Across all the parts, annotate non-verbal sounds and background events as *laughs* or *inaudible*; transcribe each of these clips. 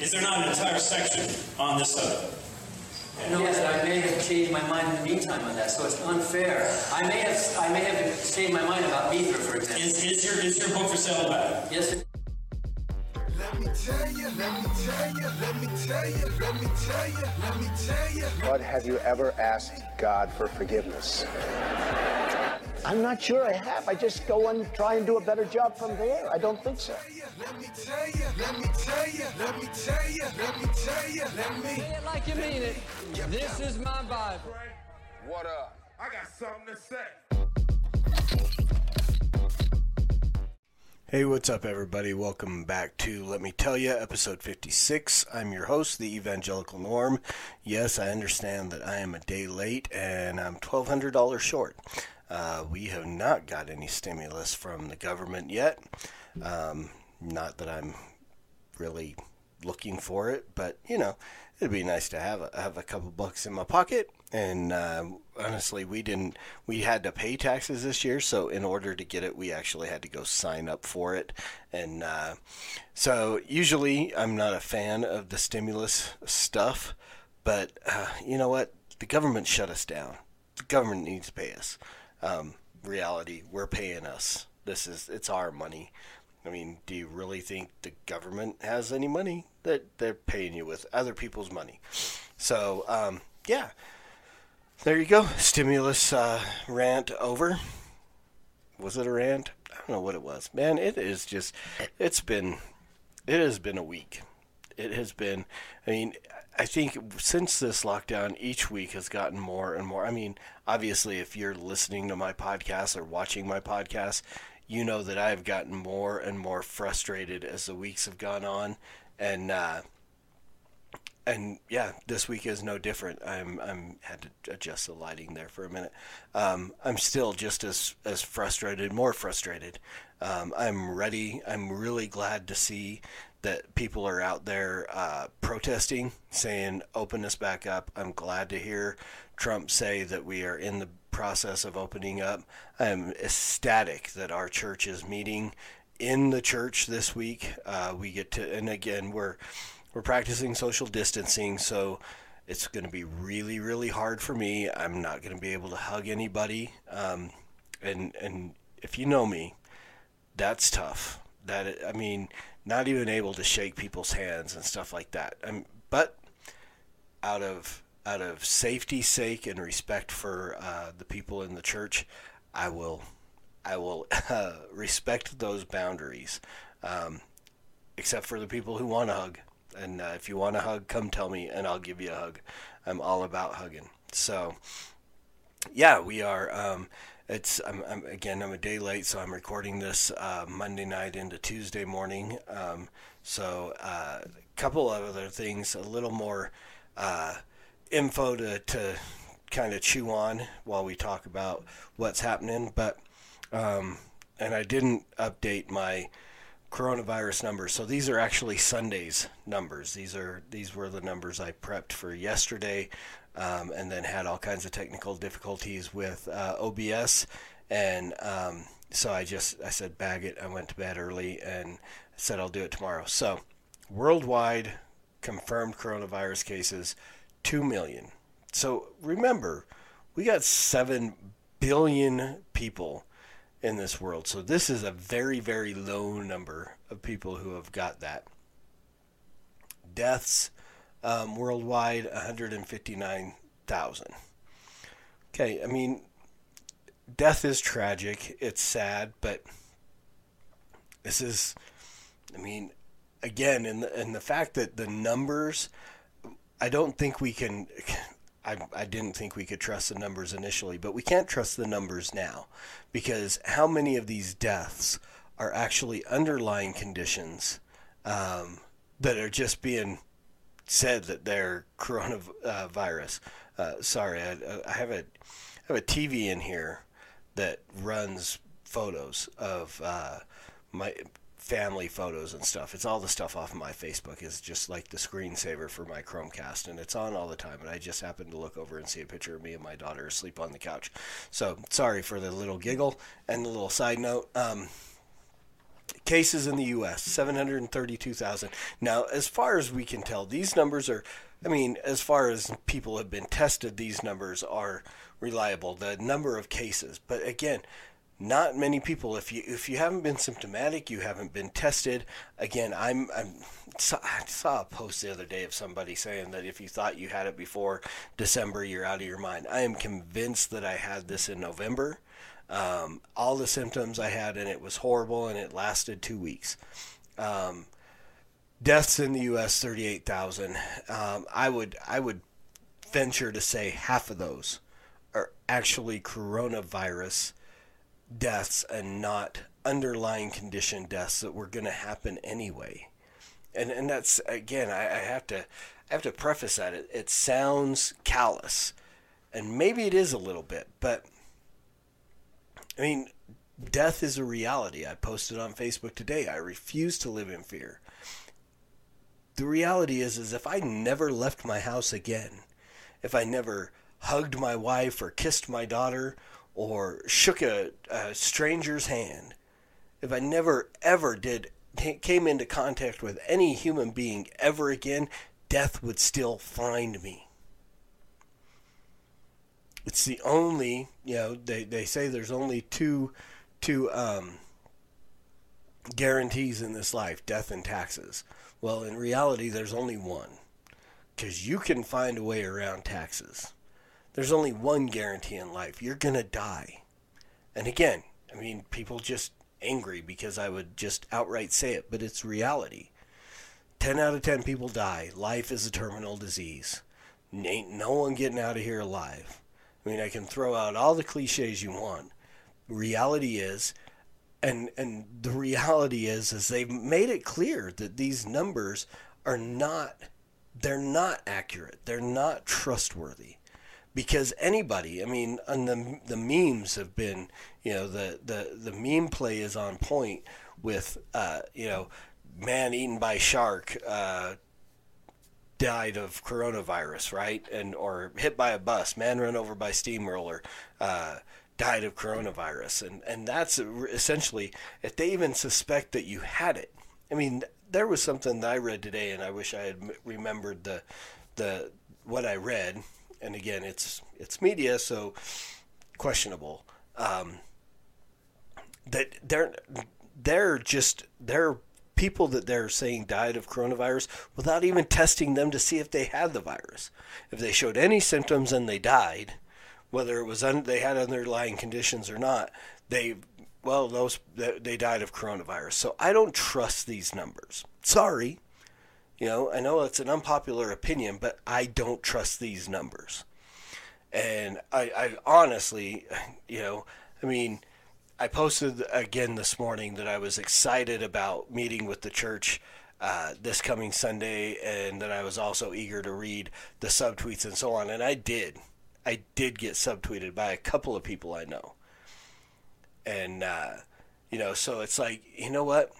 Is there not an entire section on this subject? No, but I may have changed my mind in the meantime on that, so it's unfair. I may have, I may have changed my mind about Mithra, for example. Is, is your is your book for sale back? Yes, it- Let me tell you, let me tell you, let me tell you, let me tell you, let me tell you. But have you ever asked God for forgiveness? I'm not sure I have. I just go and try and do a better job from there. I don't think so. Let me tell you, let me tell you, let me tell you, let me tell you, let me. Say it like you mean it. This is my Bible. What up? I got something to say. Hey, what's up, everybody? Welcome back to Let Me Tell You, episode 56. I'm your host, the Evangelical Norm. Yes, I understand that I am a day late and I'm $1,200 short. Uh, we have not got any stimulus from the government yet. Um, not that I'm really looking for it, but you know, it'd be nice to have a, have a couple bucks in my pocket. And uh, honestly, we didn't. We had to pay taxes this year, so in order to get it, we actually had to go sign up for it. And uh, so usually, I'm not a fan of the stimulus stuff, but uh, you know what? The government shut us down. The government needs to pay us. Um, reality, we're paying us. This is it's our money. I mean, do you really think the government has any money that they're paying you with other people's money? So, um, yeah, there you go. Stimulus uh, rant over. Was it a rant? I don't know what it was. Man, it is just. It's been. It has been a week. It has been. I mean, I think since this lockdown, each week has gotten more and more. I mean, obviously, if you're listening to my podcast or watching my podcast, you know that I've gotten more and more frustrated as the weeks have gone on, and uh, and yeah, this week is no different. I'm I'm had to adjust the lighting there for a minute. Um, I'm still just as as frustrated, more frustrated. Um, I'm ready. I'm really glad to see that people are out there uh, protesting, saying open us back up. I'm glad to hear Trump say that we are in the process of opening up. I'm ecstatic that our church is meeting in the church this week. Uh, we get to, and again, we're we're practicing social distancing, so it's going to be really, really hard for me. I'm not going to be able to hug anybody, um, and and if you know me, that's tough. That I mean, not even able to shake people's hands and stuff like that. Um, but out of out of safety's sake and respect for uh, the people in the church, I will I will *laughs* uh, respect those boundaries, um, except for the people who want to hug. And uh, if you want a hug, come tell me, and I'll give you a hug. I'm all about hugging. So, yeah, we are. Um, it's I'm, I'm, again. I'm a day late, so I'm recording this uh, Monday night into Tuesday morning. Um, so, a couple of other things, a little more uh, info to to kind of chew on while we talk about what's happening. But um, and I didn't update my coronavirus numbers. So these are actually Sunday's numbers. These are these were the numbers I prepped for yesterday, um, and then had all kinds of technical difficulties with uh, OBS, and um, so I just I said bag it. I went to bed early and said I'll do it tomorrow. So worldwide confirmed coronavirus cases, two million. So remember, we got seven billion people in this world. So this is a very, very low number of people who have got that. Deaths um, worldwide 159,000. Okay, I mean, death is tragic. It's sad, but this is, I mean, again, in the, in the fact that the numbers, I don't think we can. *laughs* I, I didn't think we could trust the numbers initially, but we can't trust the numbers now because how many of these deaths are actually underlying conditions um, that are just being said that they're *laughs* coronavirus? Uh, sorry, I, I have a I have a TV in here that runs photos of uh, my family photos and stuff. It's all the stuff off of my Facebook is just like the screensaver for my Chromecast, and it's on all the time. And I just happened to look over and see a picture of me and my daughter asleep on the couch. So sorry for the little giggle and the little side note. Um, cases in the U.S. 732,000. Now, as far as we can tell, these numbers are. I mean, as far as people have been tested, these numbers are reliable. The number of cases, but again, not many people. If you if you haven't been symptomatic, you haven't been tested. Again, I'm, I'm I saw a post the other day of somebody saying that if you thought you had it before December, you're out of your mind. I am convinced that I had this in November. Um, all the symptoms I had, and it was horrible, and it lasted two weeks. Um, deaths in the U.S. thirty-eight thousand. Um, I would I would venture to say half of those are actually coronavirus deaths and not underlying condition deaths that were going to happen anyway. And and that's again, I, I have to I have to preface that it, it sounds callous, and maybe it is a little bit, but I mean, death is a reality. I posted on Facebook today. I refuse to live in fear. The reality is, is if I never left my house again, if I never hugged my wife or kissed my daughter or shook a, a stranger's hand, if I never ever did came into contact with any human being ever again, death would still find me. It's the only, you know, they, they say there's only two two um, guarantees in this life, death and taxes. Well, in reality, there's only one. Because you can find a way around taxes. There's only one guarantee in life. You're going to die. And again, I mean, people just angry because I would just outright say it, but it's reality. 10 out of 10 people die. Life is a terminal disease. Ain't no one getting out of here alive. I mean, I can throw out all the cliches you want. Reality is, and and the reality is, is they've made it clear that these numbers are not, they're not accurate. They're not trustworthy because anybody, I mean, and the the memes have been, you know, the the the meme play is on point with, uh, you know, man eaten by shark. Uh, died of coronavirus, right? And or hit by a bus, man run over by steamroller, uh, died of coronavirus, and and that's essentially if they even suspect that you had it. I mean, there was something that I read today, and I wish I had remembered the the what I read and again, it's it's media, so questionable. Um, that they're they're just they're people that they're saying died of coronavirus without even testing them to see if they had the virus. If they showed any symptoms and they died, whether it was un, they had underlying conditions or not, they well those they died of coronavirus. So I don't trust these numbers. Sorry, you know, I know it's an unpopular opinion, but I don't trust these numbers. And I, I honestly, you know, I mean, I posted again this morning that I was excited about meeting with the church uh, this coming Sunday, and that I was also eager to read the subtweets and so on. And I did. I did get subtweeted by a couple of people I know. And, uh, you know, so it's like, you know what?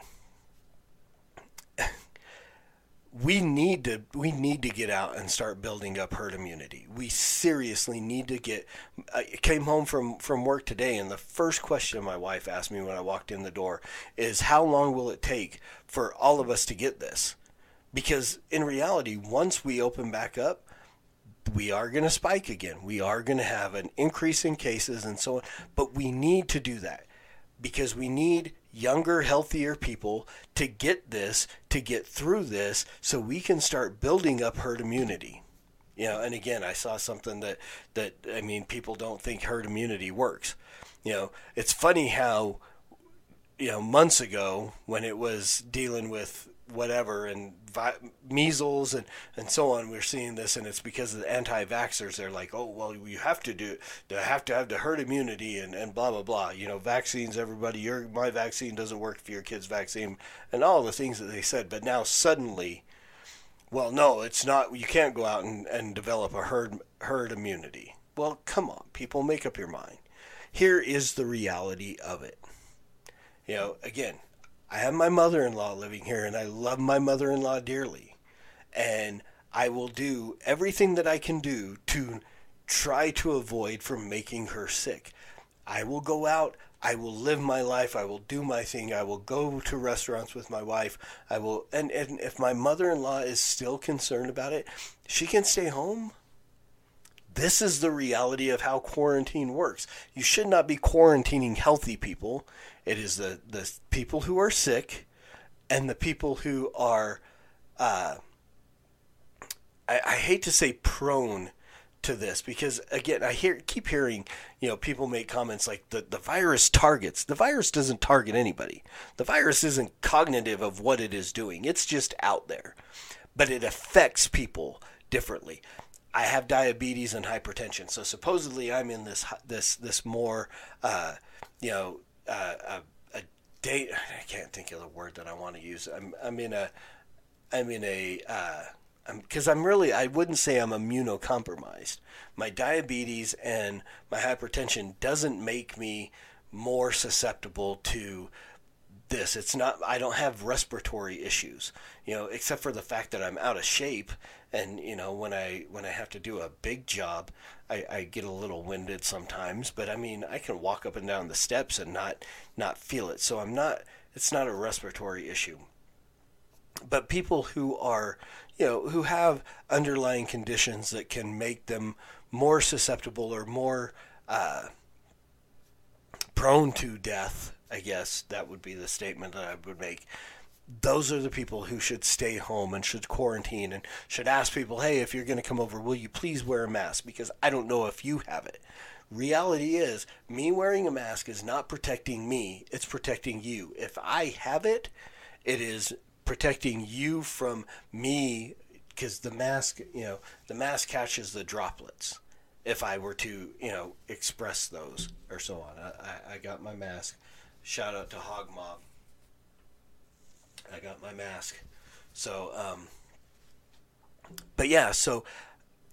We need to we need to get out and start building up herd immunity. We seriously need to get. I came home from from work today, and the first question my wife asked me when I walked in the door is, "How long will it take for all of us to get this?" Because in reality, once we open back up, we are going to spike again. We are going to have an increase in cases and so on. But we need to do that because we need younger, healthier people to get this, to get through this, so we can start building up herd immunity. You know, and again, I saw something that that I mean, people don't think herd immunity works. You know, it's funny how you know months ago when it was dealing with whatever and vi- measles and, and so on. We're seeing this, and it's because of the anti-vaxxers. They're like, oh well, you have to do, you have to have the herd immunity and, and blah blah blah. You know, vaccines. Everybody, your my vaccine doesn't work for your kid's vaccine, and all the things that they said. But now suddenly, well, no, it's not. You can't go out and, and develop a herd herd immunity. Well, come on, people, make up your mind. Here is the reality of it. You know, again, I have my mother in law living here, and I love my mother in law dearly. And I will do everything that I can do to try to avoid from making her sick. I will go out I will live my life. I will do my thing. I will go to restaurants with my wife. I will, and, and if my mother in law is still concerned about it, she can stay home. This is the reality of how quarantine works. You should not be quarantining healthy people. It is the, the people who are sick and the people who are, uh, I, I hate to say prone to this because again I hear keep hearing you know people make comments like the the virus targets. The virus doesn't target anybody. The virus isn't cognitive of what it is doing. It's just out there. But it affects people differently. I have diabetes and hypertension. So supposedly I'm in this this this more uh, you know a, a date *sighs* I can't think of the word that I want to use I'm I'm in a I'm in a uh, because I'm, I'm really I wouldn't say I'm immunocompromised. My diabetes and my hypertension doesn't make me more susceptible to this. It's not I don't have respiratory issues, you know, except for the fact that I'm out of shape and you know when I when I have to do a big job, I, I get a little winded sometimes, but I mean I can walk up and down the steps and not not feel it. So I'm not it's not a respiratory issue but people who are you know who have underlying conditions that can make them more susceptible or more uh, prone to death i guess that would be the statement that i would make those are the people who should stay home and should quarantine and should ask people hey if you're going to come over will you please wear a mask because i don't know if you have it reality is me wearing a mask is not protecting me it's protecting you if i have it it is protecting you from me because the mask, you know, the mask catches the droplets. If I were to, you know, express those or so on, I, I, got my mask. Shout out to Hog Mob. I got my mask. So, um, but yeah, so,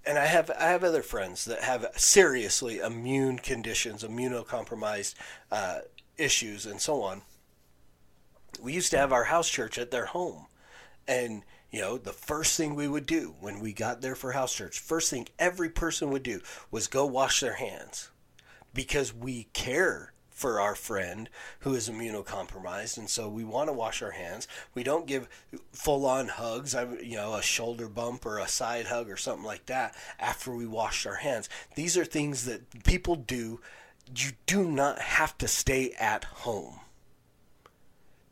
and I have I have other friends that have seriously immune conditions, immunocompromised uh, issues, and so on we used to have our house church at their home. And, you know, the first thing we would do when we got there for house church, first thing every person would do was go wash their hands because we care for our friend who is immunocompromised and so we want to wash our hands. We don't give full on hugs you know a shoulder bump or a side hug or something like that after we wash our hands. These are things that people do. You do not have to stay at home.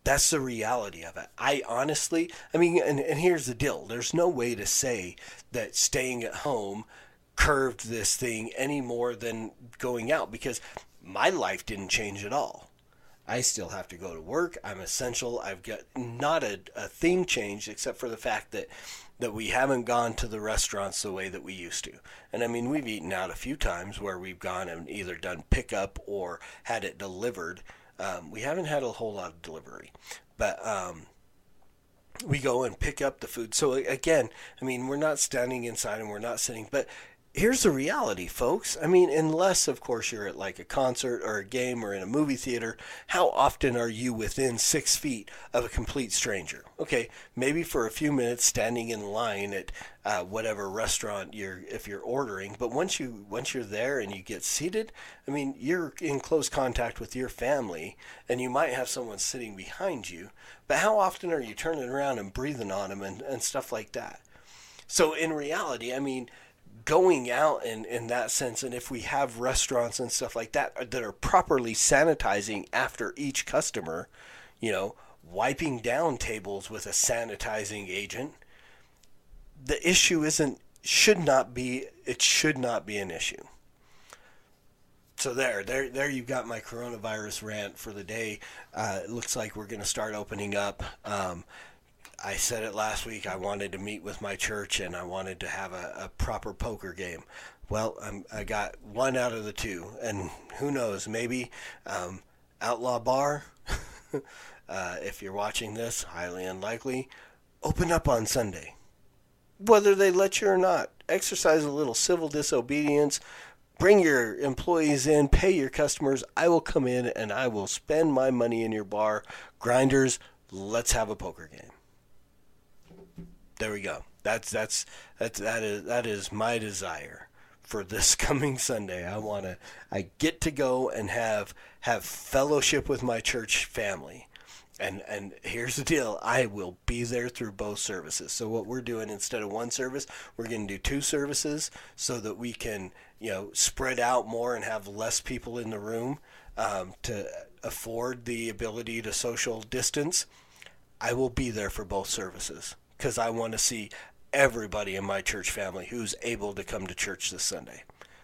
That's the reality of it. I honestly, I mean, and, and here's the deal. There's no way to say that staying at home curved this thing any more than going out because my life didn't change at all. I still have to go to work. I'm essential. I've got not a, a thing changed except for the fact that that we haven't gone to the restaurants the way that we used to. And I mean, we've eaten out a few times where we've gone and either done pickup or had it delivered um, we haven't had a whole lot of delivery, but um, we go and pick up the food. So again, I mean, we're not standing inside and we're not sitting, but here's the reality, folks. I mean, unless, of course, you're at like a concert or a game or in a movie theater, how often are you within six feet of a complete stranger? Okay, maybe for a few minutes standing in line at uh, whatever restaurant you're if you're ordering, but once you once you're there and you get seated, I mean, you're in close contact with your family, and you might have someone sitting behind you. But how often are you turning around and breathing on them and, and stuff like that? So in reality, I mean going out in, in that sense and if we have restaurants and stuff like that that are properly sanitizing after each customer you know wiping down tables with a sanitizing agent the issue isn't should not be it should not be an issue. So there there there you've got my coronavirus rant for the day. Uh, it looks like we're going to start opening up. Um, I said it last week. I wanted to meet with my church and I wanted to have a, a proper poker game. Well, I'm, i got one out of the two, and who knows? Maybe um, Outlaw Bar. *laughs* uh, if you're watching this, highly unlikely. Open up on Sunday, whether they let you or not. Exercise a little civil disobedience. Bring your employees in, pay your customers. I will come in and I will spend my money in your bar. Grinders, let's have a poker game there we go. That's that's that's that is that is my desire for this *laughs* coming Sunday. I want to I get to go and have have fellowship with my church family. And and here's the deal, I will be there through both services. So what we're doing instead of one service, we're going to do two services so that we can, you know, spread out more and have less people in the room um, to afford the ability to social distance. I will be there for both services because I want to see everybody in my church family who's able to come to church this Sunday.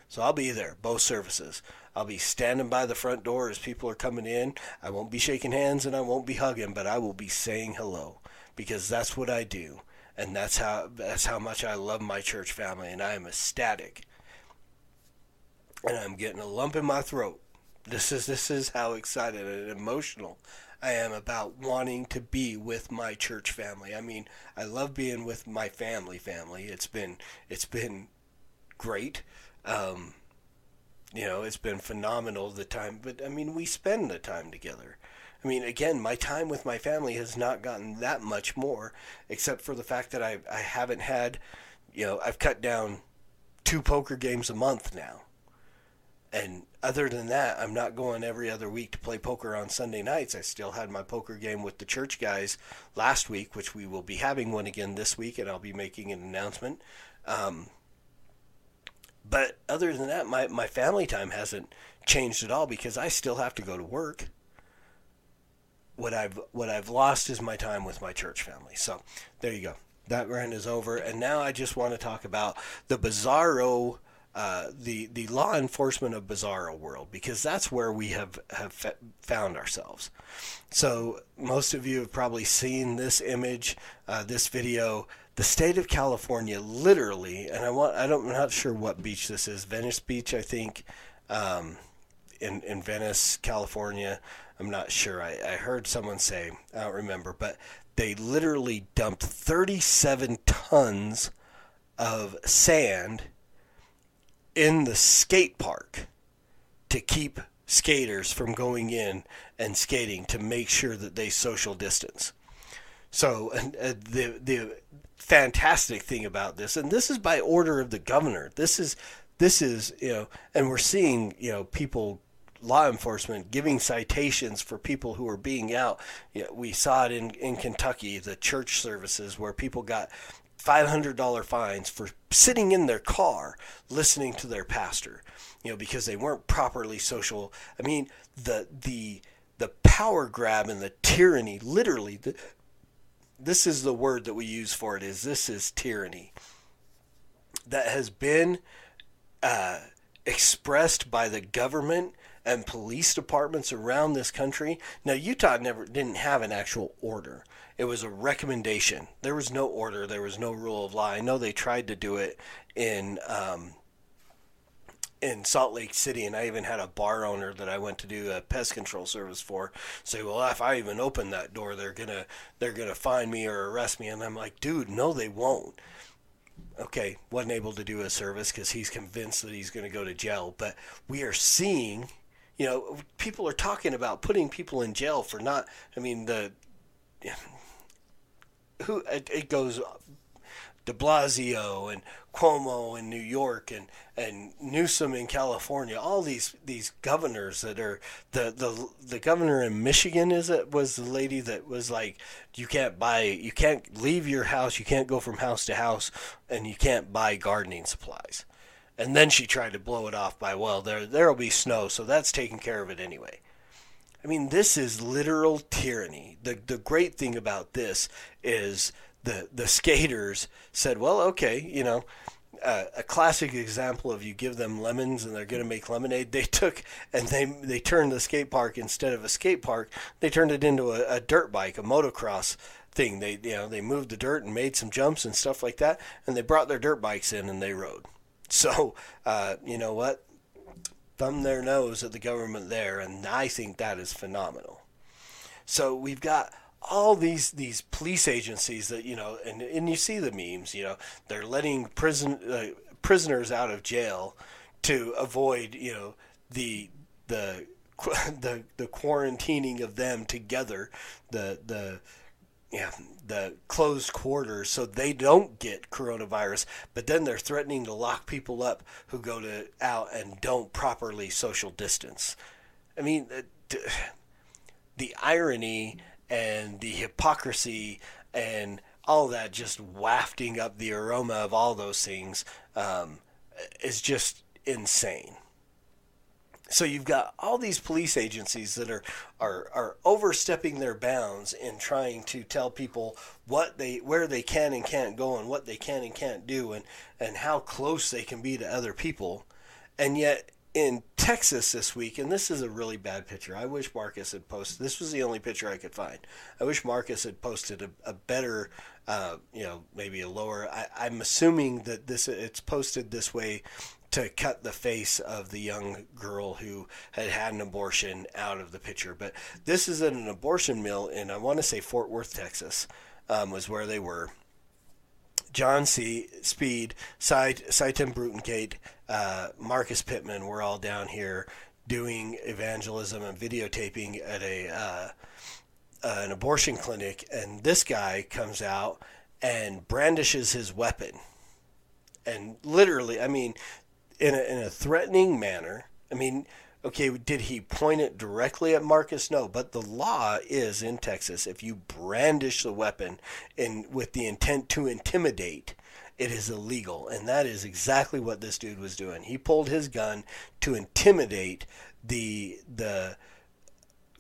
So I'll be there, both services. I'll be standing by the front door as people are coming in. I won't be shaking hands and I won't be hugging, but I will be saying hello because that's what I do. And that's how that's how much I love my church family and I am ecstatic. And I'm getting a lump in my throat. This is this is how excited and emotional I am about wanting to be with my church family. I mean, I love being with my family family. It's been it's been great. Um, you know, it's been phenomenal the time, but I mean, we spend the time together. I mean, again, my time with my family has not gotten that much more, except for the fact that I I haven't had, you know, I've cut down two poker games a month now. And other than that, I'm not going every other week to play poker on Sunday nights. I still had my poker game with the church guys last week, which we will be having one again this week, and I'll be making an announcement. Um, but other than that, my, my family time hasn't changed at all because I still have to go to work. What I've what I've lost is my time with my church family. So there you go. That rant is over, and now I just want to talk about the bizarro, uh, the the law enforcement of bizarro world because that's where we have have found ourselves. So most of you have probably seen this image, uh, this video the state of California literally, and I want I don't I'm not sure what beach this is, Venice Beach, I think, um, in in Venice, California. I'm not sure. I, I heard someone say I don't remember, but they literally dumped 37 tons of sand in the skate park to keep skaters from going in and skating to make sure that they social distance. So uh, the the fantastic thing about this, and this is by order of the governor. This is this is you know, and we're seeing you know people law enforcement giving citations for people who are being out. You know, we saw it in, in Kentucky, the church services where people got $500 fines for sitting in their car listening to their pastor, you know, because they weren't properly social. I mean, the, the, the power grab and the tyranny, literally, the, this is the word that we use for it is this is tyranny that has been uh, expressed by the government and police departments around this country. Now Utah never didn't have an actual order. It was a recommendation. There was no order. There was no rule of law. I know they tried to do it in um, in Salt Lake City, and I even had a bar owner that I went to do a pest control service for say, "Well, if I even open that door, they're gonna they're gonna find me or arrest me." And I'm like, "Dude, no, they won't." Okay, wasn't able to do a service because he's convinced that he's going to go to jail. But we are seeing, you know, people are talking about putting people in jail for not. I mean, the who it, it goes de Blasio and Cuomo in New York and, and Newsom in California, all these, these governors that are the, the the governor in Michigan is it was the lady that was like you can't buy you can't leave your house, you can't go from house to house and you can't buy gardening supplies. And then she tried to blow it off by well there there'll be snow, so that's taking care of it anyway. I mean, this is literal tyranny. The the great thing about this is the the skaters said, "Well, okay, you know, uh, a classic example of you give them lemons and they're going to make lemonade. They took and they they turned the skate park instead of a skate park, they turned it into a, a dirt bike, a motocross thing. They you know they moved the dirt and made some jumps and stuff like that, and they brought their dirt bikes in and they rode. So uh, you know what? Thumb their nose at the government there, and I think that is phenomenal. So we've got all these these police agencies that you know, and and you see the memes. You know, they're letting prison uh, prisoners out of jail to avoid you know the the *laughs* the the quarantining of them together. The the yeah, the closed quarters so they don't get coronavirus, but then they're threatening to lock people up who go to out and don't properly social distance. I mean, uh, the irony and the hypocrisy and all that just wafting up the aroma of all those things um, is just insane. So you've got all these police agencies that are, are are overstepping their bounds in trying to tell people what they where they can and can't go and what they can and can't do and, and how close they can be to other people. And yet in Texas this week, and this is a really bad picture. I wish Marcus had posted. This was the only picture I could find. I wish Marcus had posted a, a better, uh, you know, maybe a lower. I, I'm assuming that this it's posted this way to cut the face of the young girl who had had an abortion out of the picture. But this is at an abortion mill in I want to say Fort Worth, Texas, um, was where they were. John C. Speed, Tim Brutengate, uh, Marcus Pittman were all down here doing evangelism and videotaping at a uh, uh, an abortion clinic, and this guy comes out and brandishes his weapon, and literally, I mean, in a, in a threatening manner. I mean, okay, did he point it directly at Marcus? No, but the law is in Texas if you brandish the weapon in with the intent to intimidate, it is illegal, and that is exactly what this dude was doing. He pulled his gun to intimidate the the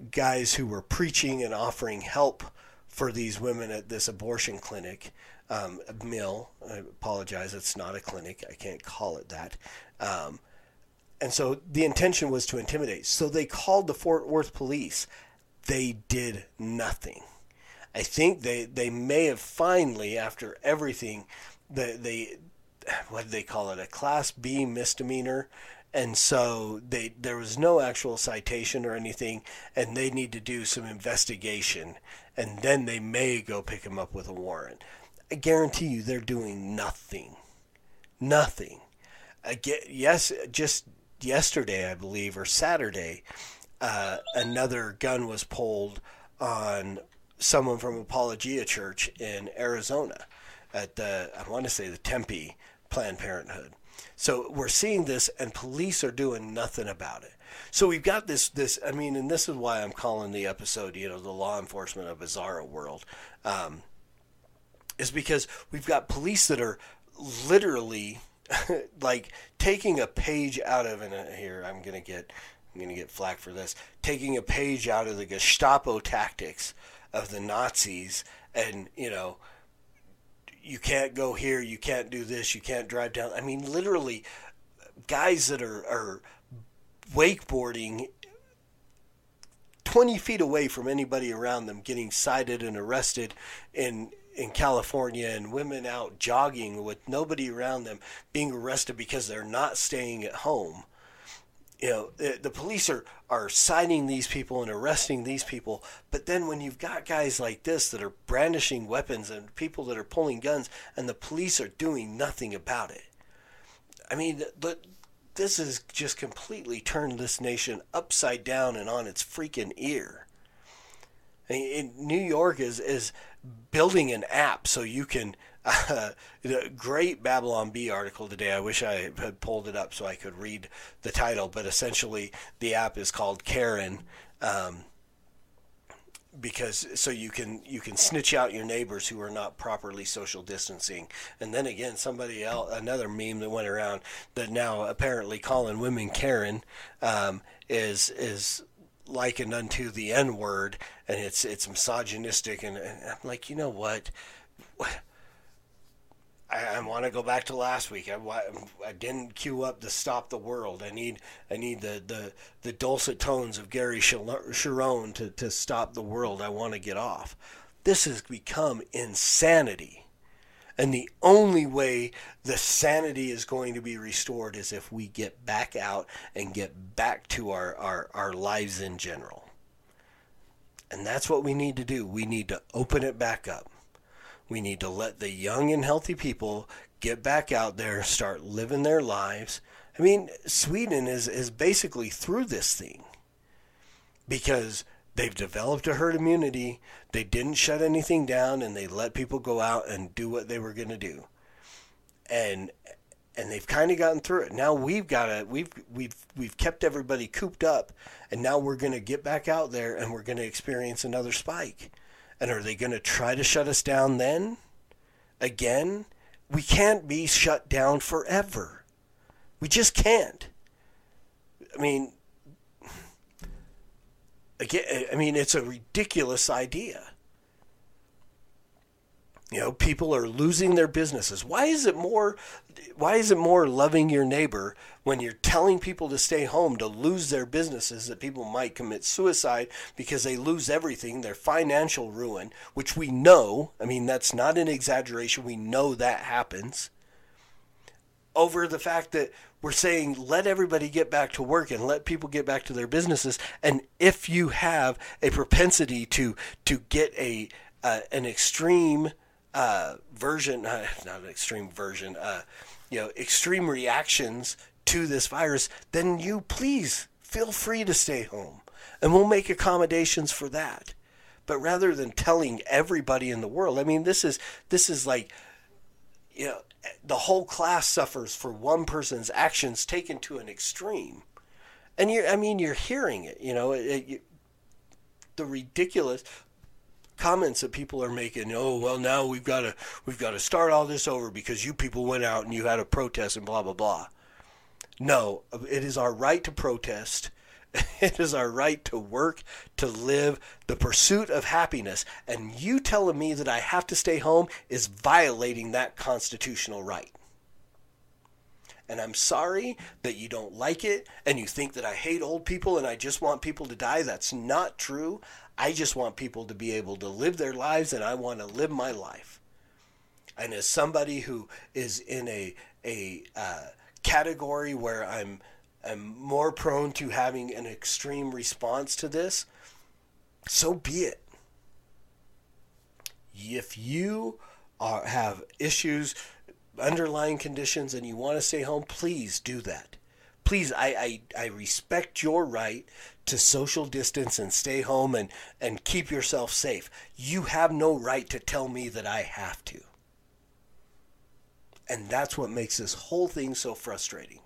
guys who were preaching and offering help for these women at this abortion clinic um, mill. I apologize, it's not a clinic. I can't call it that. Um, and so the intention was to intimidate. So they called the Fort Worth police. They did nothing. I think they, they may have finally, after everything, they, they what did they call it? A Class B misdemeanor. And so they there was no actual citation or anything, and they need to do some investigation, and then they may go pick him up with a warrant. I guarantee you, they're doing nothing, nothing. Get yes, just yesterday, I believe, or Saturday, uh, another gun was pulled on someone from Apologia Church in Arizona at the, I want to say the Tempe Planned Parenthood. So we're seeing this, and police are doing nothing about it. So we've got this, this. I mean, and this is why I'm calling the episode, you know, the law enforcement of Bizarro World, um, is because we've got police that are literally *laughs* like taking a page out of and uh, here I'm gonna get I'm gonna get flack for this taking a page out of the Gestapo tactics of the Nazis and you know you can't go here you can't do this you can't drive down I mean literally guys that are are wakeboarding 20 feet away from anybody around them getting cited and arrested in in California and women out jogging with nobody around them being arrested because they're not staying at home. You know, the, police are, are citing these people and arresting these people. But then when you've got guys like this that are brandishing weapons and people that are pulling guns and the police are doing nothing about it. I mean, the, this has just completely turned this nation upside down and on its freaking ear. I mean, New York is, is building an app so you can. Uh, *laughs* great Babylon Bee article today. I wish I had pulled it up so I could read the title, but essentially the app is called Karen. Um, because so you can you can snitch out your neighbors who are not properly social distancing and then again somebody else another meme that went around that now apparently calling women karen um, is is likened unto the N word, and it's it's misogynistic, and, and I'm like, you know what? *sighs* I, I want to go back to last week. I, I didn't queue up the "Stop the World." I need I need the the, the dulcet tones of Gary Cherone to to stop the world. I want to get off. This has become insanity. And the only way the sanity is going to be restored is if we get back out and get back to our, our, our lives in general. And that's what we need to do. We need to open it back up. We need to let the young and healthy people get back out there, start living their lives. I mean, Sweden is, is basically through this thing because They've developed a herd immunity. They didn't shut anything down and they let people go out and do what they were going to do. And and they've kind of gotten through it. Now we've got to we've we've we've kept everybody cooped up and now we're going to get back out there and we're going to experience another spike. And are they going to try to shut us down then? Again? We can't be shut down forever. We just can't. I mean, again, I mean, it's a ridiculous idea. You know, people are losing their businesses. Why is it more? Why is it more loving your neighbor when you're telling people to stay home to lose their businesses that people might commit suicide because they lose everything, their financial ruin, which we know. I mean, that's not an exaggeration. We know that happens. Over the fact that we're saying let everybody get back to work and let people get back to their businesses, and if you have a propensity to to get a uh, an extreme uh, version, uh, *laughs* not an extreme version, uh, you know, extreme reactions to this virus, then you please feel free to stay home, and we'll make accommodations for that. But rather than telling everybody in the world, I mean, this is this is like, you know, the whole class suffers for one person's actions taken to an extreme, and you, I mean, you're hearing it, you know, it, it, the ridiculous comments that people are making. Oh well, now we've got to we've got to start all this over because you people went out and you had a protest and blah blah blah. No, it is our right to protest. *laughs* It is our right to work, to live, the pursuit of happiness. And you telling me that I have to stay home is violating that constitutional right. And I'm sorry that you don't like it and you think that I hate old people and I just want people to die. That's not true. I just want people to be able to live their lives and I want to live my life. And as somebody who is in a, a uh, category where I'm, I'm more prone to having an extreme response to this, so be it. If you are, have issues, underlying conditions, and you want to stay home, please do that. Please, I, I, I respect your right to social distance and stay home and, and keep yourself safe. You have no right to tell me that I have to. And that's what makes this whole thing so frustrating.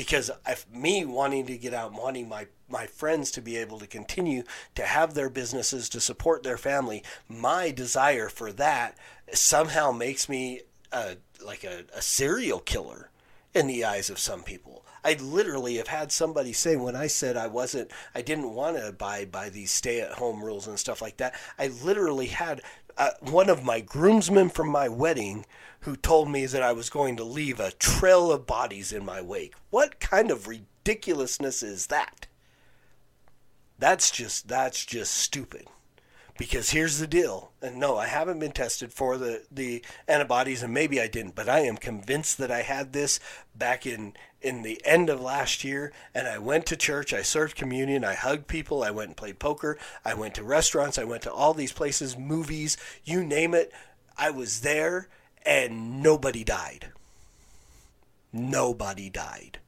Because if me wanting to get out, wanting my, my friends to be able to continue to have their businesses, to support their family, my desire for that somehow makes me a, like a, a serial killer in the eyes of some people. I literally have had somebody say when I said I wasn't, I didn't want to abide by these stay at home rules and stuff like that. I literally had uh, one of my groomsmen from my wedding who told me that I was going to leave a trail of bodies in my wake. What kind of ridiculousness is that? That's just, that's just stupid because here's the deal and no i haven't been tested for the, the antibodies and maybe i didn't but i am convinced that i had this back in in the end of last year and i went to church i served communion i hugged people i went and played poker i went to restaurants i went to all these places movies you name it i was there and nobody died nobody died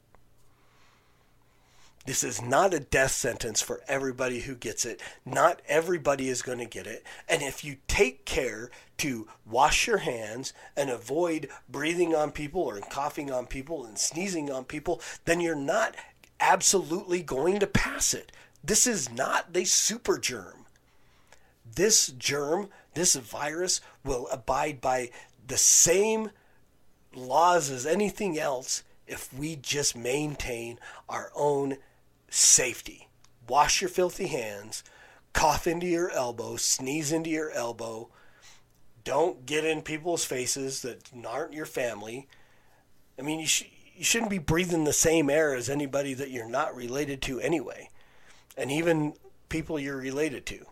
this is not a death sentence for everybody who gets it. Not everybody is going to get it. And if you take care to wash your hands and avoid breathing on people or coughing on people and sneezing on people, then you're not absolutely going to pass it. This is not the super germ. This germ, this virus, will abide by the same laws as anything else if we just maintain our own safety. Wash your filthy hands, cough into your elbow, sneeze into your elbow. Don't get in people's faces that aren't your family. I mean, you, sh- you shouldn't be breathing the same air as anybody that you're not related to anyway, and even people you're related to.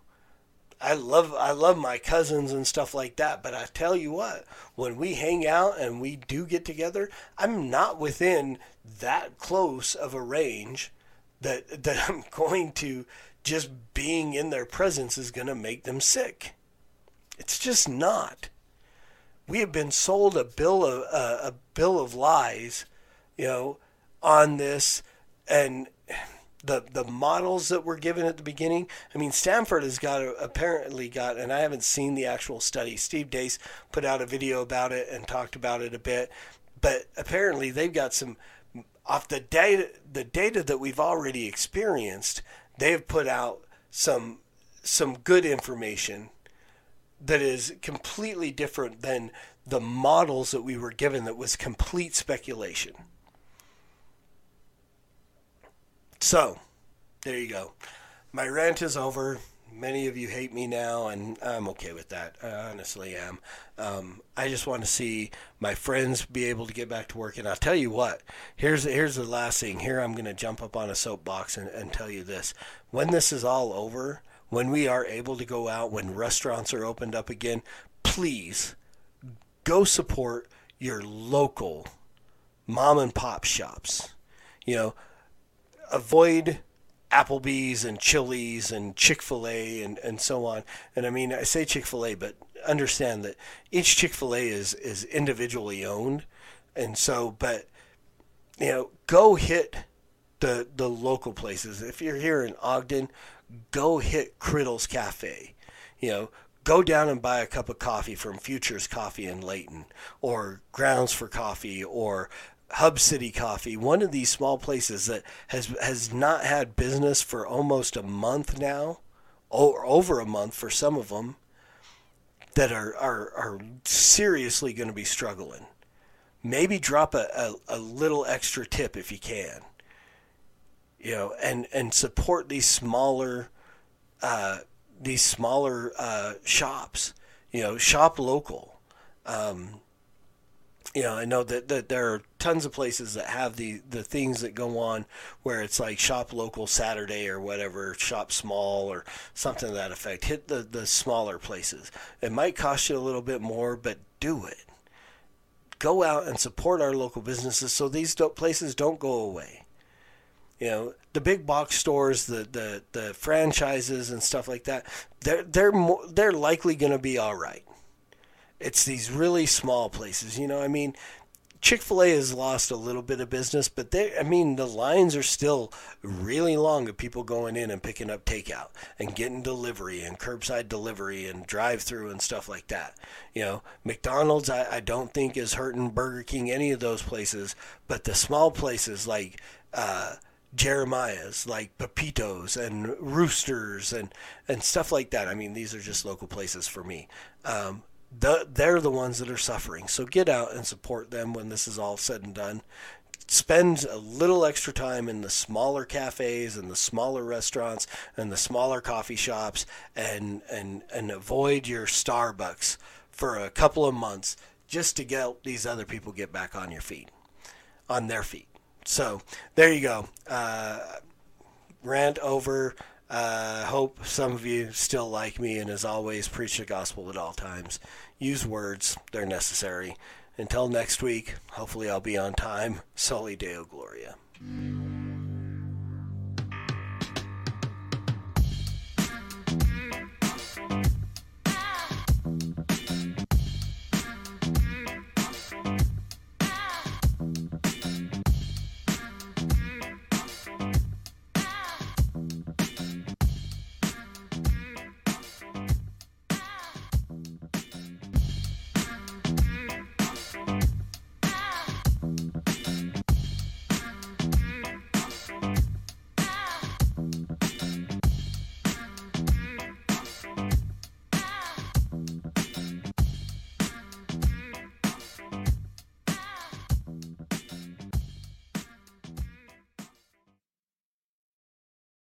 I love I love my cousins and stuff like that, but I tell you what, when we hang out and we do get together, I'm not within that close of a range that *laughs* that I'm going to just being in their presence is going to make them sick. It's just not. We have been sold a bill of uh, a bill of lies, you know, on this, and the the models that were given at the beginning. I mean, Stanford has got a, apparently got, and I haven't seen the actual study. Steve Deace put out a video about it and talked about it a bit, but apparently they've got some off the data the data that we've already experienced. They've put out some some good information that is completely different than the models that we were given that was complete speculation. So, there you go. My rant is over. Many of you hate me now, and I'm okay with that. I honestly am. Um, I just want to see my friends be able to get back to work. And I'll tell you what. Here's here's the last thing. Here I'm going to jump up on a soapbox and, and tell you this. When this is all over, when we are able to go out, when restaurants are opened up again, please go support your local mom and pop shops. You know, avoid Applebee's and Chili's and Chick fil A and, and so on. And I mean, I say Chick fil A, but understand that each Chick fil A is, is individually owned. And so, but, you know, go hit the, the local places. If you're here in Ogden, go hit Criddle's Cafe. You know, go down and buy a cup of coffee from Futures Coffee in Layton or Grounds for Coffee or Hub City Coffee, one of these small places that has has not had business for almost a month now, or over a month for some of them, that are are, are seriously going to be struggling. Maybe drop a, a, a little extra tip if you can. You know, and and support these smaller, uh, these smaller uh, shops. You know, shop local. Um, you know, I know that, that there are tons of places that have the, the things that go on where it's like shop local Saturday or whatever, shop small or something to that effect. Hit the, the smaller places. It might cost you a little bit more, but do it. Go out and support our local businesses so these places don't go away. You know, the big box stores, the, the, the franchises and stuff like that, they're, they're, they're likely going to be all right it's these really small places. You know, I mean, Chick fil A has lost a little bit of business, but they, I mean, the lines are still really long of people going in and picking up takeout and getting delivery and curbside delivery and drive through and stuff like that. You know, McDonald's, I, I don't think is hurting Burger King, any of those places, but the small places like, uh, Jeremiah's, like Pepitos and Roosters and, and stuff like that. I mean, these are just local places for me. Um, the, they're the ones that are suffering. So get out and support them when this is all said and done. Spend a little extra time in the smaller cafes and the smaller restaurants and the smaller coffee shops and, and, and avoid your Starbucks for a couple of months just to get these other people get back on your feet, on their feet. So there you go. Uh, rant over. I uh, hope some of you still like me, and as always, preach the gospel at all times. Use words, they're necessary. Until next week, hopefully I'll be on time. Soli Deo Gloria.